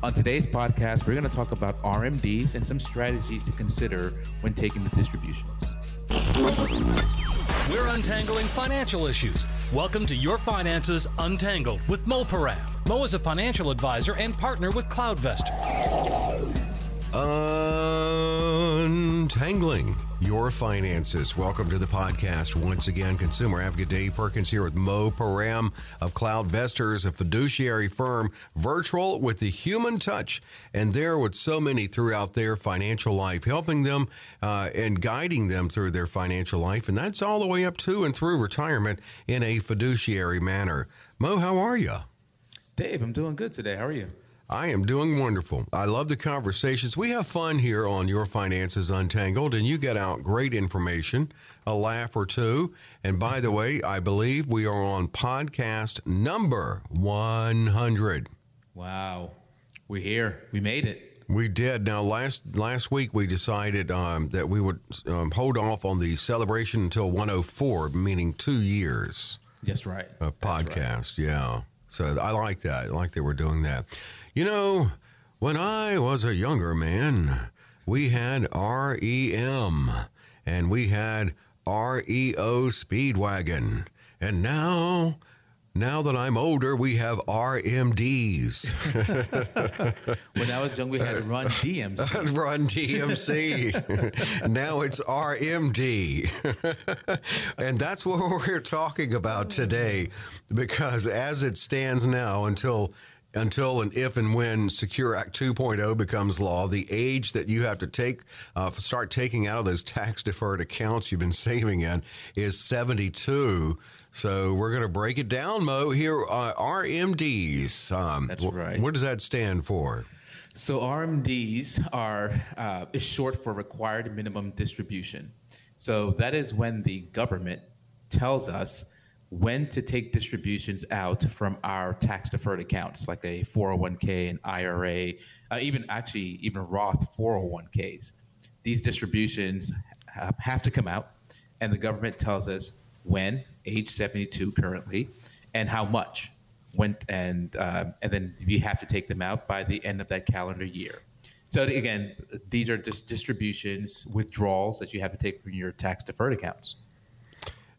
On today's podcast, we're going to talk about RMDs and some strategies to consider when taking the distributions. We're untangling financial issues. Welcome to Your Finances Untangled with Mo Param. Mo is a financial advisor and partner with CloudVestor. Untangling your finances. Welcome to the podcast once again. Consumer advocate Dave Perkins here with Mo Param of CloudVestors, a fiduciary firm, virtual with the human touch, and there with so many throughout their financial life, helping them uh, and guiding them through their financial life, and that's all the way up to and through retirement in a fiduciary manner. Mo, how are you? Dave, I'm doing good today. How are you? I am doing wonderful. I love the conversations. We have fun here on Your Finances Untangled, and you get out great information, a laugh or two. And by the way, I believe we are on podcast number 100. Wow. We're here. We made it. We did. Now, last last week we decided um, that we would um, hold off on the celebration until 104, meaning two years. Just right. A podcast, right. yeah. So I like that. I like that we're doing that. You know, when I was a younger man, we had REM and we had REO Speedwagon. And now, now that I'm older, we have RMDs. when I was young, we had Run DMC. Run DMC. now it's RMD. and that's what we're talking about today because as it stands now, until until and if and when Secure Act 2.0 becomes law, the age that you have to take uh, start taking out of those tax deferred accounts you've been saving in is 72. So we're going to break it down, Mo. Here, uh, RMDs. Um, That's right. What does that stand for? So RMDs are uh, is short for required minimum distribution. So that is when the government tells us when to take distributions out from our tax deferred accounts, like a 401k, an IRA, uh, even actually even Roth 401ks. These distributions have to come out, and the government tells us when, age 72 currently, and how much. When and uh, and then we have to take them out by the end of that calendar year. So again, these are just distributions, withdrawals that you have to take from your tax deferred accounts.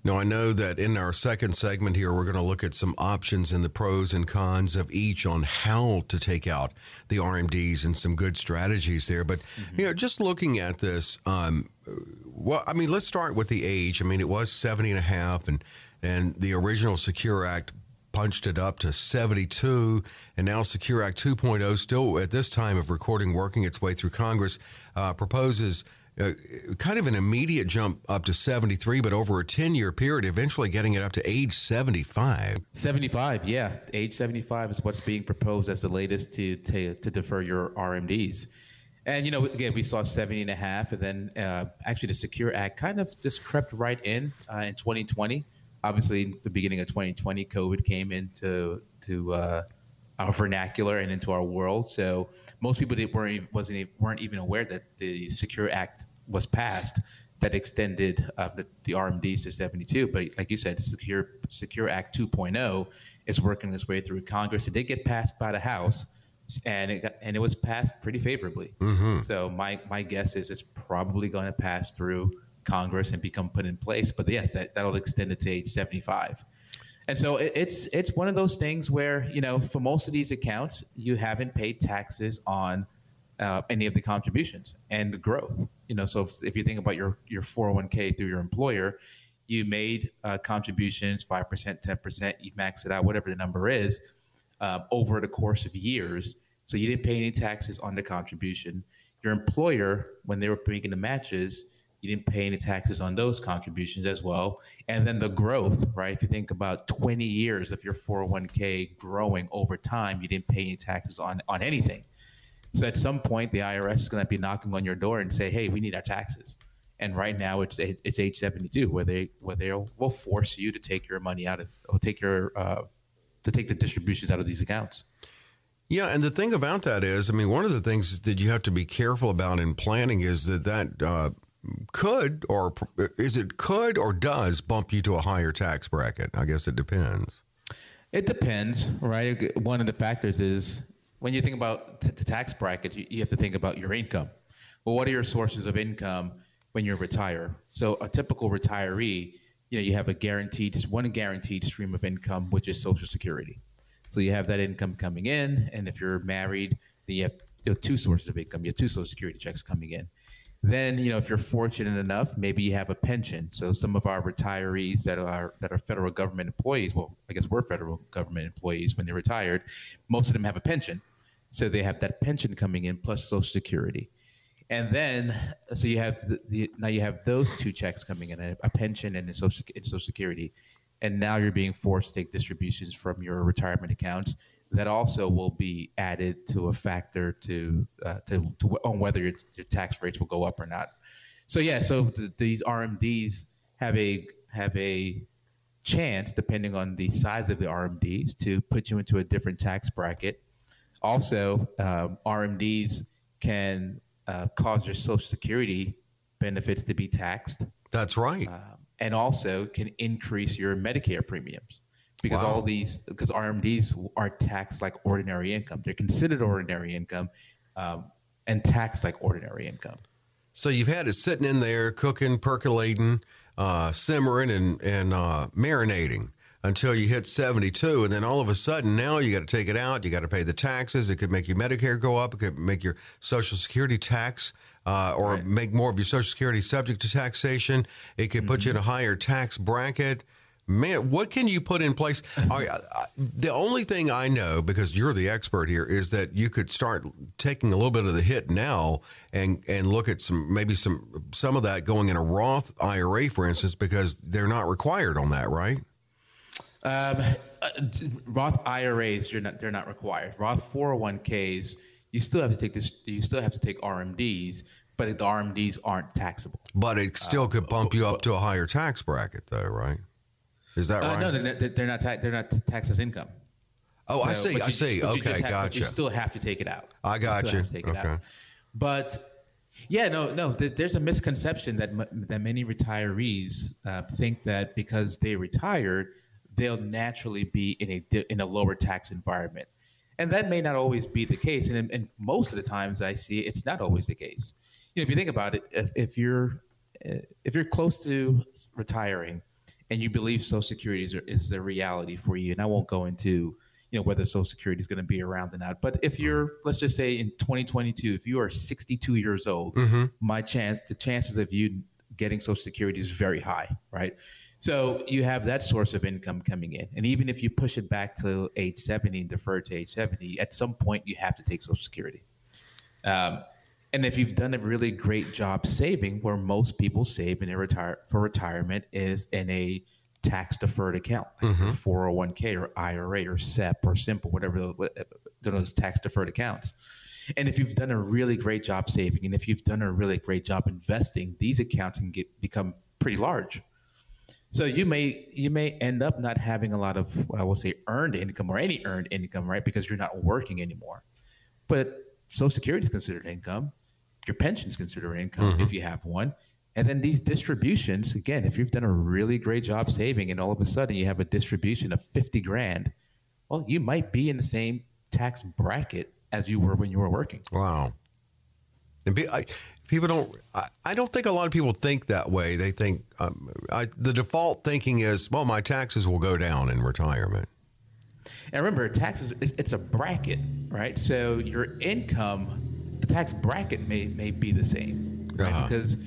Now, I know that in our second segment here, we're going to look at some options and the pros and cons of each on how to take out the RMDs and some good strategies there. But, mm-hmm. you know, just looking at this, um, well, I mean, let's start with the age. I mean, it was 70 and a half, and, and the original Secure Act punched it up to 72, and now Secure Act 2.0, still at this time of recording, working its way through Congress, uh, proposes uh, kind of an immediate jump up to 73, but over a 10 year period, eventually getting it up to age 75. 75, yeah. Age 75 is what's being proposed as the latest to, to, to defer your RMDs. And, you know, again, we saw 70 and a half, and then uh, actually the Secure Act kind of just crept right in uh, in 2020. Obviously, the beginning of 2020, COVID came into to uh, our vernacular and into our world. So most people didn't weren't wasn't weren't even aware that the Secure Act was passed that extended uh, the, the RMDs to 72. But like you said, Secure Secure Act 2.0 is working its way through Congress. It did get passed by the House, and it got, and it was passed pretty favorably. Mm-hmm. So my my guess is it's probably going to pass through Congress and become put in place. But yes, that that'll extend it to age 75. And so it, it's it's one of those things where you know for most of these accounts you haven't paid taxes on uh, any of the contributions and the growth. You know, so if, if, you think about your your 401k through your employer, you made uh, contributions five percent, ten percent, you max it out, whatever the number is, uh, over the course of years. So you didn't pay any taxes on the contribution. Your employer, when they were making the matches, you didn't pay any taxes on those contributions as well. And then the growth, right? If you think about 20 years of your 401k growing over time, you didn't pay any taxes on on anything. So at some point, the IRS is going to be knocking on your door and say, "Hey, we need our taxes." And right now, it's it's age seventy two, where they where they will force you to take your money out of or take your uh, to take the distributions out of these accounts. Yeah, and the thing about that is, I mean, one of the things that you have to be careful about in planning is that that uh, could or is it could or does bump you to a higher tax bracket. I guess it depends. It depends, right? One of the factors is when you think about t- the tax bracket, you, you have to think about your income. Well, what are your sources of income when you retire? So a typical retiree, you know, you have a guaranteed one guaranteed stream of income, which is Social Security. So you have that income coming in, and if you're married, then you have, you have two sources of income. You have two Social Security checks coming in. Then, you know, if you're fortunate enough, maybe you have a pension. So some of our retirees that are that are federal government employees, well, I guess we're federal government employees when they're retired, most of them have a pension. So they have that pension coming in plus Social Security. And then, so you have the, the now you have those two checks coming in, a, pension and a social, and social Security. And now you're being forced to take distributions from your retirement accounts that also will be added to a factor to uh, to, to on whether your, your tax rates will go up or not. So yeah, so th- these RMDs have a have a chance, depending on the size of the RMDs, to put you into a different tax bracket. Also, um, RMDs can uh, cause your Social Security benefits to be taxed. That's right. Uh, and also can increase your Medicare premiums because wow. all these because RMDs are taxed like ordinary income. They're considered ordinary income um, and taxed like ordinary income. So you've had it sitting in there, cooking, percolating, uh, simmering, and and uh, marinating until you hit 72 and then all of a sudden now you got to take it out you got to pay the taxes it could make your medicare go up it could make your social security tax uh, or right. make more of your social security subject to taxation it could mm-hmm. put you in a mm-hmm. higher tax bracket Man, what can you put in place? I, I, the only thing I know, because you're the expert here, is that you could start taking a little bit of the hit now and and look at some maybe some some of that going in a Roth IRA, for instance, because they're not required on that, right? Um, uh, Roth IRAs, you're not they're not required. Roth 401ks, you still have to take this. You still have to take RMDs, but the RMDs aren't taxable. But it still uh, could bump you up to a higher tax bracket, though, right? Is that uh, right? No, they're, they're not. Ta- they're not taxed as income. Oh, so, I see. I see. Okay, have, gotcha. you still have to take it out. I got you. you. okay. But yeah, no, no. There's a misconception that that many retirees uh, think that because they retired, they'll naturally be in a in a lower tax environment, and that may not always be the case. And, and most of the times, I see it's not always the case. You know, if you think about it, if, if you're if you're close to retiring and you believe Social Security is, is a reality for you, and I won't go into you know whether Social Security is going to be around or not. But if you're, let's just say in 2022, if you are 62 years old, mm-hmm. my chance, the chances of you getting Social Security is very high, right? So you have that source of income coming in, and even if you push it back to age 70 and defer to age 70, at some point you have to take Social Security. Um, and if you've done a really great job saving, where most people save in retire for retirement is in a tax deferred account, mm-hmm. 401k or IRA or SEP or Simple, whatever those tax deferred accounts. And if you've done a really great job saving, and if you've done a really great job investing, these accounts can get become pretty large. So you may you may end up not having a lot of what I will say earned income or any earned income, right? Because you're not working anymore. But Social Security is considered income. Your pension is considered income mm-hmm. if you have one. And then these distributions, again, if you've done a really great job saving and all of a sudden you have a distribution of 50 grand, well, you might be in the same tax bracket as you were when you were working. Wow. And be, I, people don't, I, I, don't think a lot of people think that way. They think um, I, the default thinking is, well, my taxes will go down in retirement. And remember, taxes, it's a bracket, right? So your income, the tax bracket may, may be the same, right? Uh-huh. Because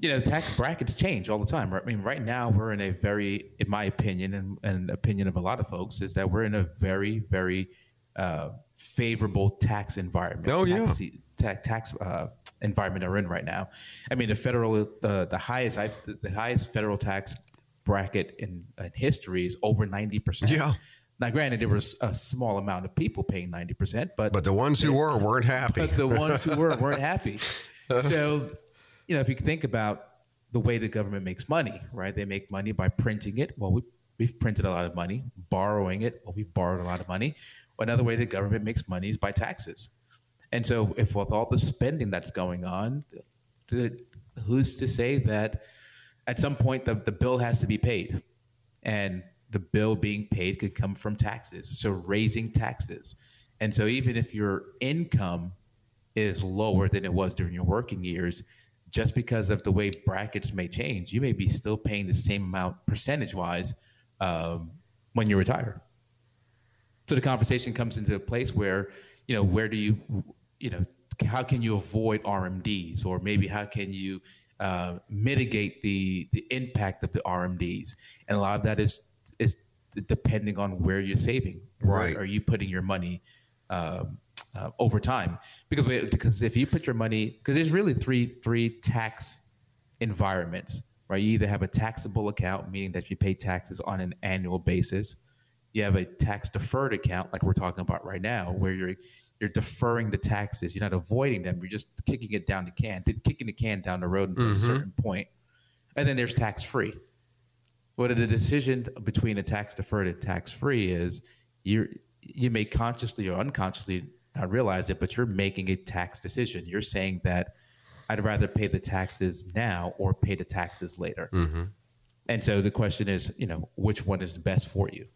you know, the tax brackets change all the time. Right? I mean, right now we're in a very, in my opinion, and, and opinion of a lot of folks, is that we're in a very, very uh, favorable tax environment. Oh tax, yeah, tax, tax uh, environment we're in right now. I mean, the federal, uh, the highest, I've, the highest federal tax bracket in, in history is over ninety percent. Yeah. Now, granted, there was a small amount of people paying ninety percent, but but the ones who were weren't happy. But the ones who were weren't happy. So you know, if you think about the way the government makes money, right? They make money by printing it. Well, we, we've printed a lot of money, borrowing it. Well, we've borrowed a lot of money. Another way the government makes money is by taxes. And so, if with all the spending that's going on, who's to say that at some point the, the bill has to be paid? And the bill being paid could come from taxes. So, raising taxes And so even if your income is lower than it was during your working years, just because of the way brackets may change, you may be still paying the same amount percentage wise um, when you retire. So the conversation comes into a place where, you know, where do you, you know, how can you avoid RMDs, or maybe how can you uh, mitigate the the impact of the RMDs? And a lot of that is is depending on where you're saving. Right? Where are you putting your money? Um, uh, over time because we, because if you put your money because there's really three three tax environments right you either have a taxable account meaning that you pay taxes on an annual basis you have a tax deferred account like we're talking about right now where you're you're deferring the taxes you're not avoiding them you're just kicking it down the can kicking the can down the road until mm-hmm. a certain point. point and then there's tax free what the decision between a tax deferred and tax free is you you may consciously or unconsciously not realize it, but you're making a tax decision. You're saying that I'd rather pay the taxes now or pay the taxes later. Mm-hmm. And so the question is, you know, which one is best for you?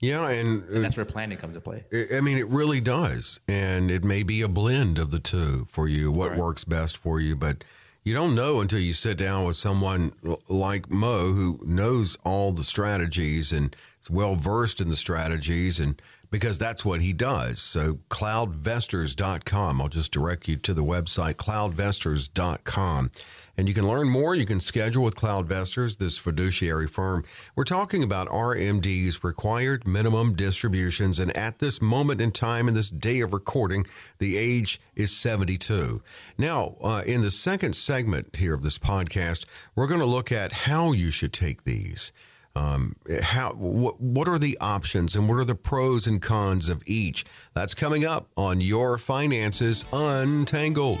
Yeah, and, and, that's where planning comes into play. I mean, it really does, and it may be a blend of the two for you. What right. works best for you, but you don't know until you sit down with someone like Mo who knows all the strategies and is well versed in the strategies and because that's what he does. So cloudvestors.com. I'll just direct you to the website cloudvestors.com. And you can learn more. You can schedule with Cloudvestors, this fiduciary firm. We're talking about RMD's required minimum distributions. And at this moment in time, in this day of recording, the age is 72. Now, uh, in the second segment here of this podcast, we're going to look at how you should take these. Um, how what, what are the options and what are the pros and cons of each? That's coming up on Your Finances Untangled.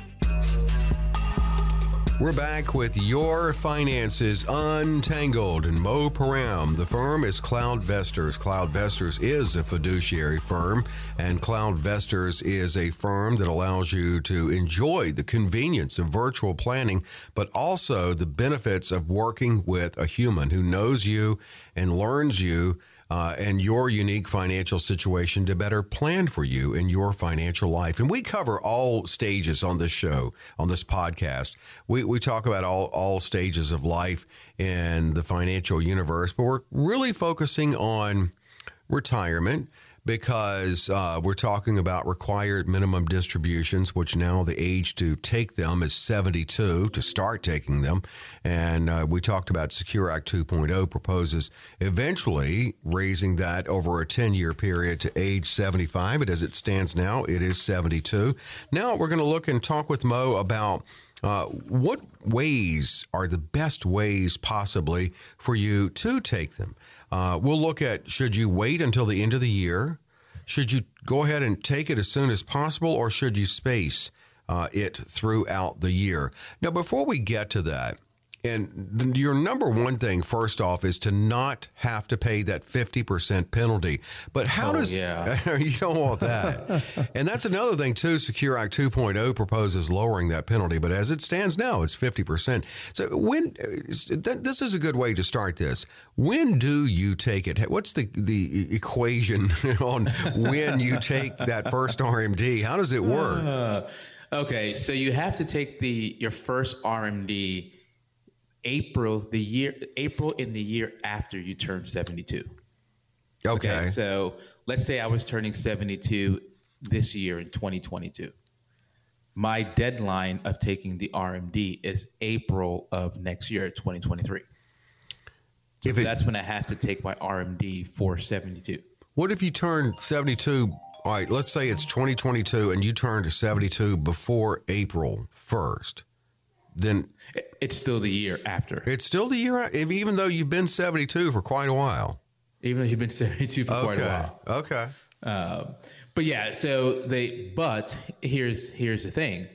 We're back with Your Finances Untangled and Mo Param. The firm is CloudVestors. CloudVestors is a fiduciary firm, and CloudVestors is a firm that allows you to enjoy the convenience of virtual planning, but also the benefits of working with a human who knows you and learns you uh, and your unique financial situation to better plan for you in your financial life. And we cover all stages on this show, on this podcast. We, we talk about all, all stages of life in the financial universe, but we're really focusing on retirement because uh, we're talking about required minimum distributions, which now the age to take them is 72 to start taking them. And uh, we talked about Secure Act 2.0 proposes eventually raising that over a 10 year period to age 75. But as it stands now, it is 72. Now we're going to look and talk with Mo about. Uh, what ways are the best ways possibly for you to take them? Uh, we'll look at should you wait until the end of the year? Should you go ahead and take it as soon as possible, or should you space uh, it throughout the year? Now, before we get to that, and your number one thing, first off, is to not have to pay that 50% penalty. But how oh, does, yeah. you don't want that. and that's another thing, too. Secure Act 2.0 proposes lowering that penalty. But as it stands now, it's 50%. So when, this is a good way to start this. When do you take it? What's the, the equation on when you take that first RMD? How does it work? Uh, okay. So you have to take the, your first RMD April the year April in the year after you turn 72. Okay. okay. So let's say I was turning 72 this year in 2022. My deadline of taking the RMD is April of next year, 2023. So If it- that's when I have to take my RMD for 72. What if you turn 72? All right, let's say it's 2022 and you turn to 72 before April 1st. Then It's still the year after, it's still the year, even though you've been 72 for quite a while. even though you've been 72 for quite a while. Okay. Um, but yeah, so they. But here's here's the thing.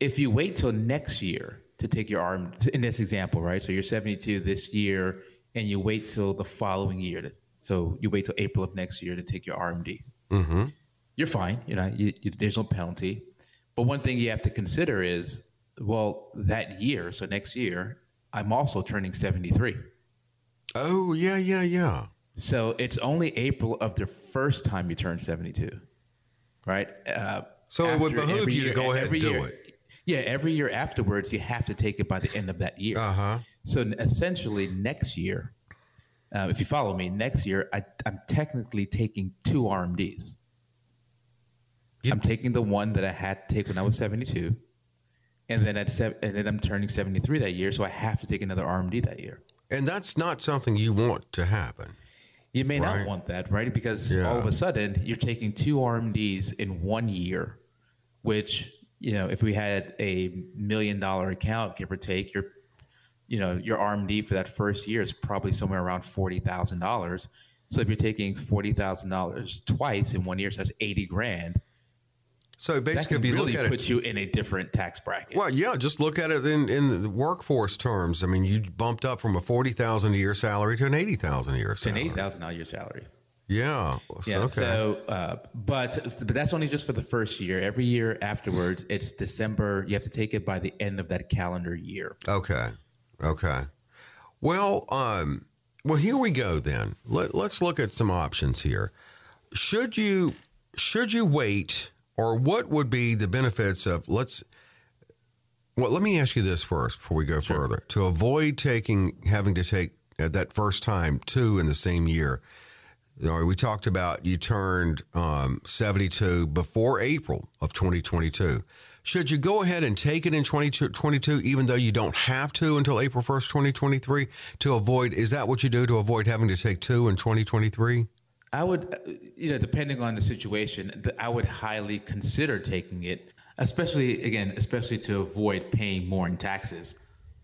If you wait till next year to take your arm, in this example, right? So you're 72 this year, and you wait till the following year. To, so you wait till April of next year to take your RMD. Mm-hmm. You're fine. You know, you, you, there's no penalty. But one thing you have to consider is, well, that year, so next year, I'm also turning 73. Oh, yeah, yeah, yeah. So it's only April of the first time you turn 72, right? Uh, So it would behoove you to go ahead and do year- it. Yeah, every year afterwards, you have to take it by the end of that year. Uh huh. So essentially, next year, uh, if you follow me, next year, I, I'm technically taking two RMDs. I'm taking the one that I had to take when I was 72, and then at and then I'm turning 73 that year, so I have to take another RMD that year. And that's not something you want to happen. You may Right. not want that, right? Because Yeah. all of a sudden you're taking two RMDs in one year, which you know, if we had a million dollar account, give or take, your you know your RMD for that first year is probably somewhere around forty thousand dollars. So if you're taking forty thousand dollars twice in one year, so that's eighty grand. So basically, if you really look at it, put it, you in a different tax bracket. well, yeah, just look at it in, in the workforce terms. I mean, you bumped up from a 40000 a year salary to an 80000 a year It's an salary. eight thousand dollar year salary. Yeah. So, Yeah. okay. So, uh, but but that's only just for the first year. Every year afterwards, it's December. You have to take it by the end of that calendar year. Okay. Okay. Well, um, well, here we go then. Let, let's look at some options here. Should you should you wait, or what would be the benefits of let's? Well, let me ask you this first before we go further. To avoid taking having to take at that first time two in the same year. You know, we talked about you turned um, 72 before April of 2022. Should you go ahead and take it in 2022, even though you don't have to until April 1st, 2023, to avoid? Is that what you do to avoid having to take two in 2023? I would, uh, you know, depending on the situation, I would highly consider taking it, especially again, especially to avoid paying more in taxes,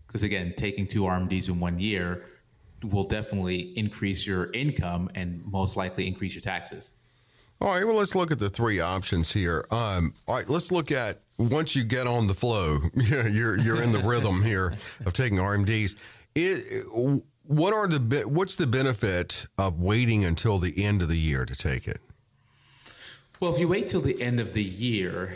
because again, taking two RMDs in one year will definitely increase your income and most likely increase your taxes. All right, well, let's look at the three options here. Um, all right, let's look at once you get on the flow, you're you're in the rhythm here of taking RMDs. It, what are the what's the benefit of waiting until the end of the year to take it? Well, if you wait till the end of the year,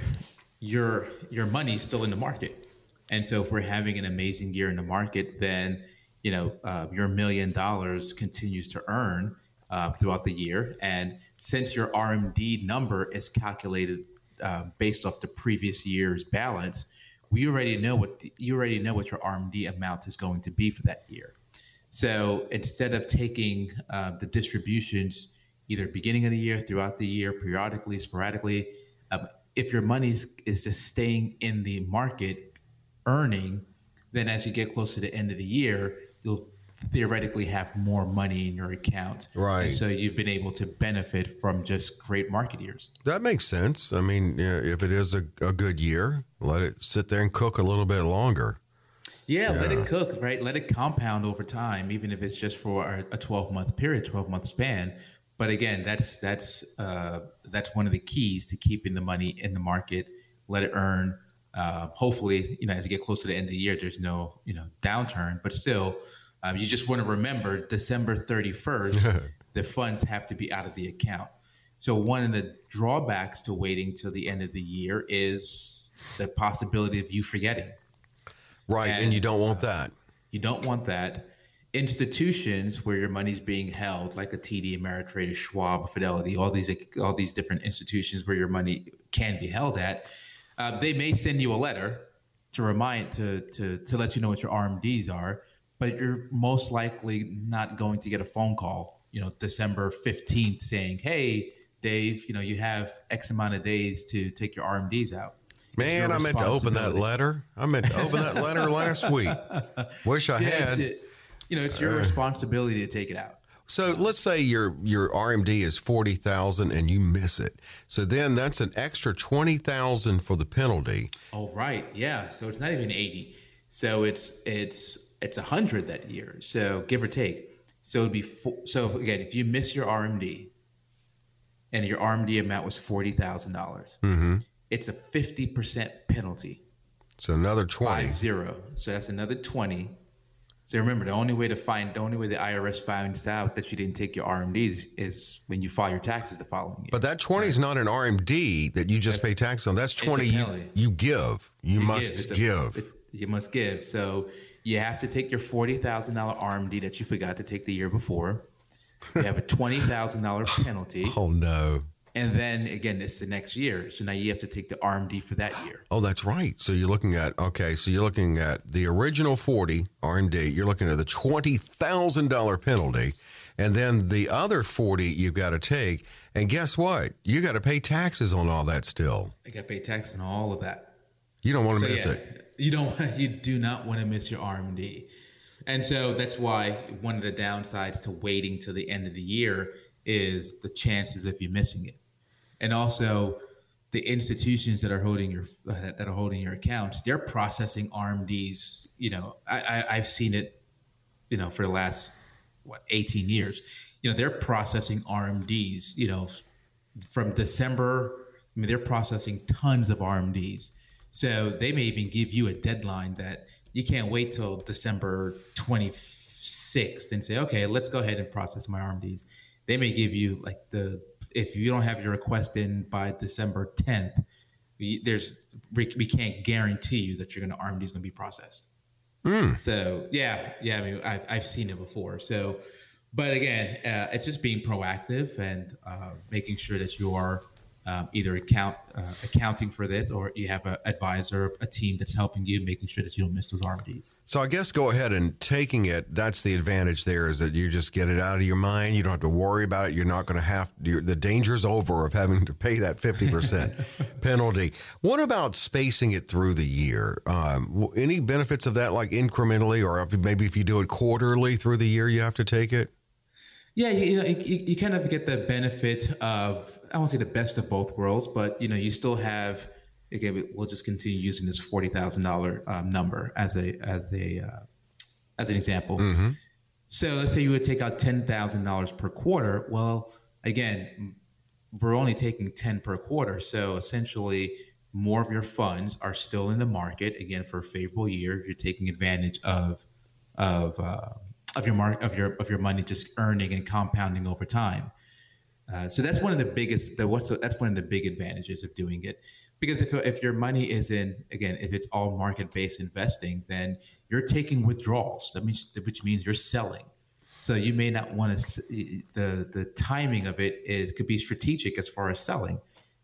your your money's still in the market, and so if we're having an amazing year in the market, then you know uh, your million dollars continues to earn uh, throughout the year, and since your RMD number is calculated uh, based off the previous year's balance, we already know what you already know what your RMD amount is going to be for that year. So instead of taking uh, the distributions either beginning of the year, throughout the year, periodically, sporadically, um, if your money is, is just staying in the market earning, then as you get close to the end of the year, you'll theoretically have more money in your account. Right. And so you've been able to benefit from just great market years. That makes sense. I mean, if it is a, a good year, let it sit there and cook a little bit longer. Yeah, let it cook, right? Let it compound over time, even if it's just for a- a 12 month period, 12 month span. But again, that's that's uh, that's one of the keys to keeping the money in the market. Let it earn. Uh, hopefully, you know, as you get close to the end of the year, there's no you know downturn. But still, um, you just want to remember December 31st, the funds have to be out of the account. So one of the drawbacks to waiting till the end of the year is the possibility of you forgetting. Right. And, And, you don't want that. You don't want that. Institutions where your money's being held, like a TD, Ameritrade, Schwab, Fidelity, all these all these different institutions where your money can be held at, uh, they may send you a letter to remind to to to let you know what your RMDs are, but you're most likely not going to get a phone call, you know, December fifteenth saying, "Hey, Dave, you know, you have X amount of days to take your RMDs out. Man, I meant to open that letter. I meant to open that letter last week. Wish I Yeah, had. it's- you know, it's your uh, responsibility to take it out. So let's say your your RMD is forty thousand and you miss it. So then that's an extra twenty thousand for the penalty. Oh, right. Yeah. So it's not even 80. So it's it's it's 100 that year. So give or take. So it'd be four, so if- again, if you miss your RMD and your RMD amount was $40,000, dollars mm-hmm. It's a 50% penalty. So another twenty. Five zero. So that's another 20. So remember, the only way to find the only way the IRS finds out that you didn't take your RMDs is when you file your taxes the following year. But that twenty is not an RMD that you just pay tax on. That's twenty you, you give. You, You must a- give. it- you must give. So you have to take your forty thousand dollar RMD that you forgot to take the year before. You have a twenty thousand dollar penalty, oh no. And then again, it's the next year. So now you have to take the RMD for that year. Oh, that's right. So you're looking at okay. So you're looking at the original forty RMD. You're looking at the twenty thousand dollar penalty, and then the other forty you've got to take. And guess what? You got to pay taxes on all that still. I got to pay tax on all of that. You don't want to So, miss yeah, it. You don't. You do not want to miss your RMD, and so that's why one of the downsides to waiting till the end of the year is the chances of you missing it, and also the institutions that are holding your that are holding your accounts. They're processing RMDs. You know, I, I I've seen it. You know, for the last what 18 years. You know, they're processing RMDs. You know, from December. I mean, they're processing tons of RMDs. So they may even give you a deadline that you can't wait till December 26th and say, okay, let's go ahead and process my RMDs. They may give you like the, if you don't have your request in by December 10th, we, there's, we, we can't guarantee you that you're going to RMD is going to be processed. So yeah, yeah. I mean, I've I've seen it before. So, but again, uh, it's just being proactive and uh, making sure that you are um, either account uh, accounting for this, or you have an advisor, a team that's helping you, making sure that you don't miss those RMDs. So I guess go ahead and taking it. That's the advantage there is that you just get it out of your mind. You don't have to worry about it. You're not going to have the danger's over of having to pay that fifty percent penalty. What about spacing it through the year? Um, any benefits of that, like incrementally, or if, maybe if you do it quarterly through the year, you have to take it. Yeah, you, you know, you, you kind of get the benefit of I won't say the best of both worlds, but you know, you still have. Again, we- we'll just continue using this forty thousand um, dollar number as a as a uh, as an example. So let's say you would take out ten thousand dollars per quarter. Well, again, we're only taking ten per quarter, so essentially more of your funds are still in the market. Again, for a favorable year, you're taking advantage of of uh, of your mark of your of your money just earning and compounding over time. Uh, so that's one of the biggest. The, what's that's one of the big advantages of doing it, because if if your money is in again, if it's all market based investing, then you're taking withdrawals. That means which means you're selling. So you may not want to. The the timing of it is could be strategic as far as selling.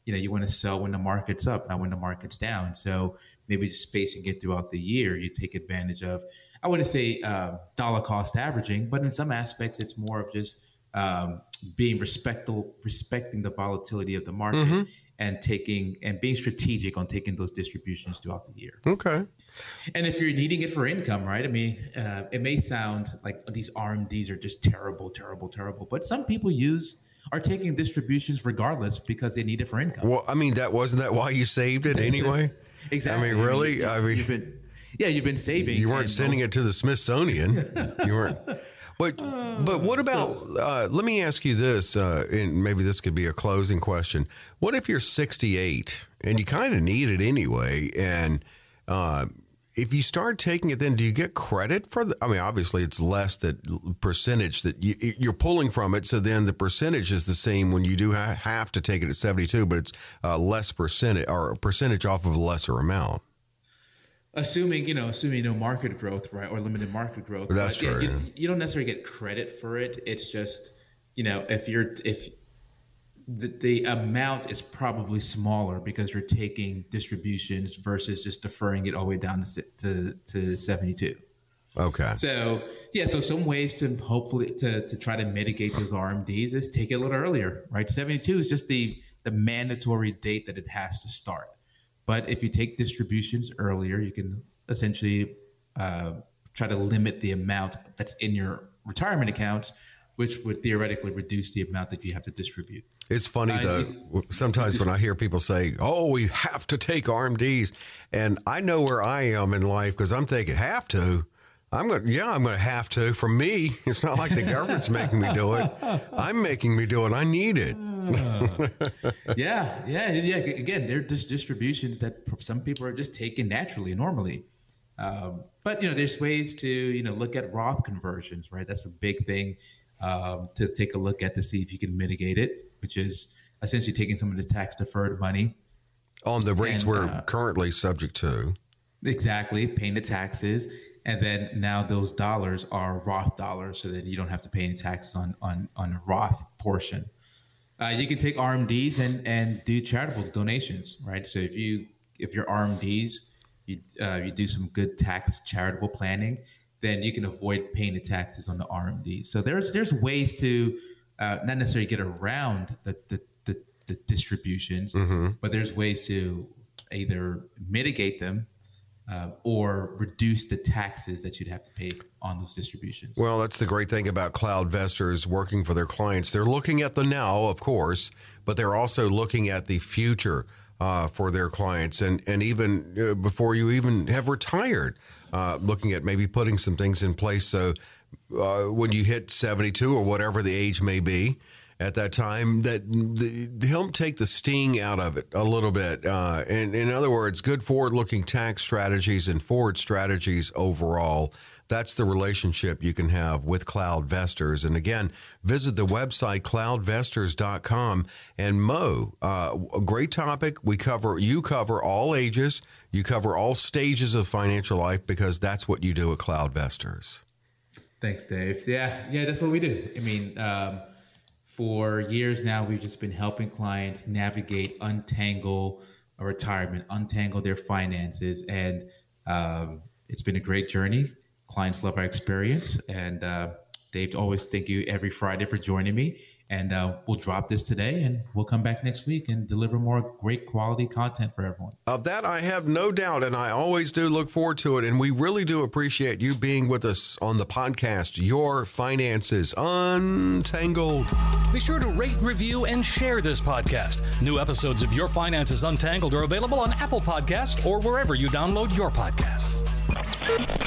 You know, you want to sell when the market's up, not when the market's down. So maybe just spacing it throughout the year, you take advantage of. I wouldn't say uh, dollar cost averaging, but in some aspects, it's more of just um, being respectful, respecting the volatility of the market, and taking and being strategic on taking those distributions throughout the year. Okay. And if you're needing it for income, right? I mean, uh, it may sound like these RMDs are just terrible, terrible, terrible, but some people use are taking distributions regardless because they need it for income. Well, I mean, that wasn't that why you saved it anyway. Exactly. I mean, really? I mean, you've been, yeah, you've been saving. You weren't sending most- it to the Smithsonian. you weren't. But but what about? Uh, let me ask you this, uh, and maybe this could be a closing question. What if you're 68 and you kind of need it anyway, and uh, if you start taking it, then do you get credit for the? I mean, obviously it's less that percentage that you, you're pulling from it, so then the percentage is the same when you do have to take it at 72, but it's uh, less percentage or a percentage off of a lesser amount. Assuming you know assuming no market growth right or limited market growth That's But, true, you, yeah. you don't necessarily get credit for it it's just you know if you're if the, the amount is probably smaller because you're taking distributions versus just deferring it all the way down to to, to 72 Okay. So yeah, so some ways to hopefully to, to try to mitigate those RMDs is take it a little earlier, right? 72 is just the the mandatory date that it has to start. But if you take distributions earlier, you can essentially uh, try to limit the amount that's in your retirement accounts, which would theoretically reduce the amount that you have to distribute. It's funny uh, though. Sometimes when I hear people say, "Oh, we have to take RMDs," and I know where I am in life because I'm thinking, "Have to." I'm going. to Yeah, I'm going to have to. For me, it's not like the government's making me do it. I'm making me do it. I need it. yeah, yeah, yeah. Again, they're just distributions that some people are just taking naturally, normally. Um, but you know, there's ways to you know look at Roth conversions, right? That's a big thing um, to take a look at to see if you can mitigate it, which is essentially taking some of the tax deferred money on the rates and, we're uh, currently subject to. Exactly, paying the taxes and then now those dollars are Roth dollars, so that you don't have to pay any taxes on on on Roth portion. Uh, you can take RMDs and and do charitable donations, right? So if you if your RMDs you uh, you do some good tax charitable planning, then you can avoid paying the taxes on the RMD. So there's there's ways to uh, not necessarily get around the the, the, the distributions, mm-hmm. but there's ways to either mitigate them uh, or reduce the taxes that you'd have to pay on those distributions. Well, that's the great thing about Cloudvestors working for their clients. They're looking at the now, of course, but they're also looking at the future uh, for their clients, and and even uh, before you even have retired, uh, looking at maybe putting some things in place so uh, when you hit seventy two or whatever the age may be at that time that help take the sting out of it a little bit. Uh, and in other words, good forward looking tax strategies and forward strategies overall. That's the relationship you can have with Cloudvestors. And again, visit the website cloudvestors.com. And Mo, uh, a great topic. We cover, you cover all ages, you cover all stages of financial life because that's what you do at Cloudvestors. Thanks, Dave. Yeah, yeah, that's what we do. I mean, um, for years now, we've just been helping clients navigate, untangle a retirement, untangle their finances. And um, it's been a great journey. Clients love our experience. And uh, Dave, always thank you every Friday for joining me. And uh, we'll drop this today and we'll come back next week and deliver more great quality content for everyone. Of that, I have no doubt. And I always do look forward to it. And we really do appreciate you being with us on the podcast, Your Finances Untangled. Be sure to rate, review, and share this podcast. New episodes of Your Finances Untangled are available on Apple Podcast or wherever you download your podcasts.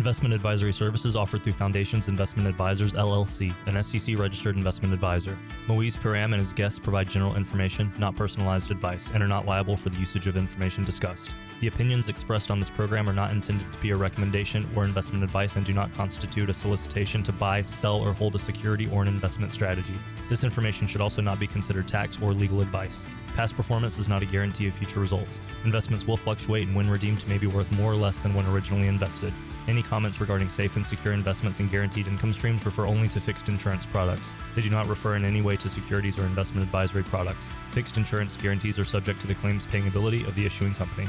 Investment advisory services offered through Foundations Investment Advisors LLC, an SEC registered investment advisor. Moise Param and his guests provide general information, not personalized advice, and are not liable for the usage of information discussed. The opinions expressed on this program are not intended to be a recommendation or investment advice and do not constitute a solicitation to buy, sell, or hold a security or an investment strategy. This information should also not be considered tax or legal advice. Past performance is not a guarantee of future results. Investments will fluctuate and when redeemed may be worth more or less than when originally invested. Any comments regarding safe and secure investments and guaranteed income streams refer only to fixed insurance products. They do not refer in any way to securities or investment advisory products. Fixed insurance guarantees are subject to the claims paying ability of the issuing company.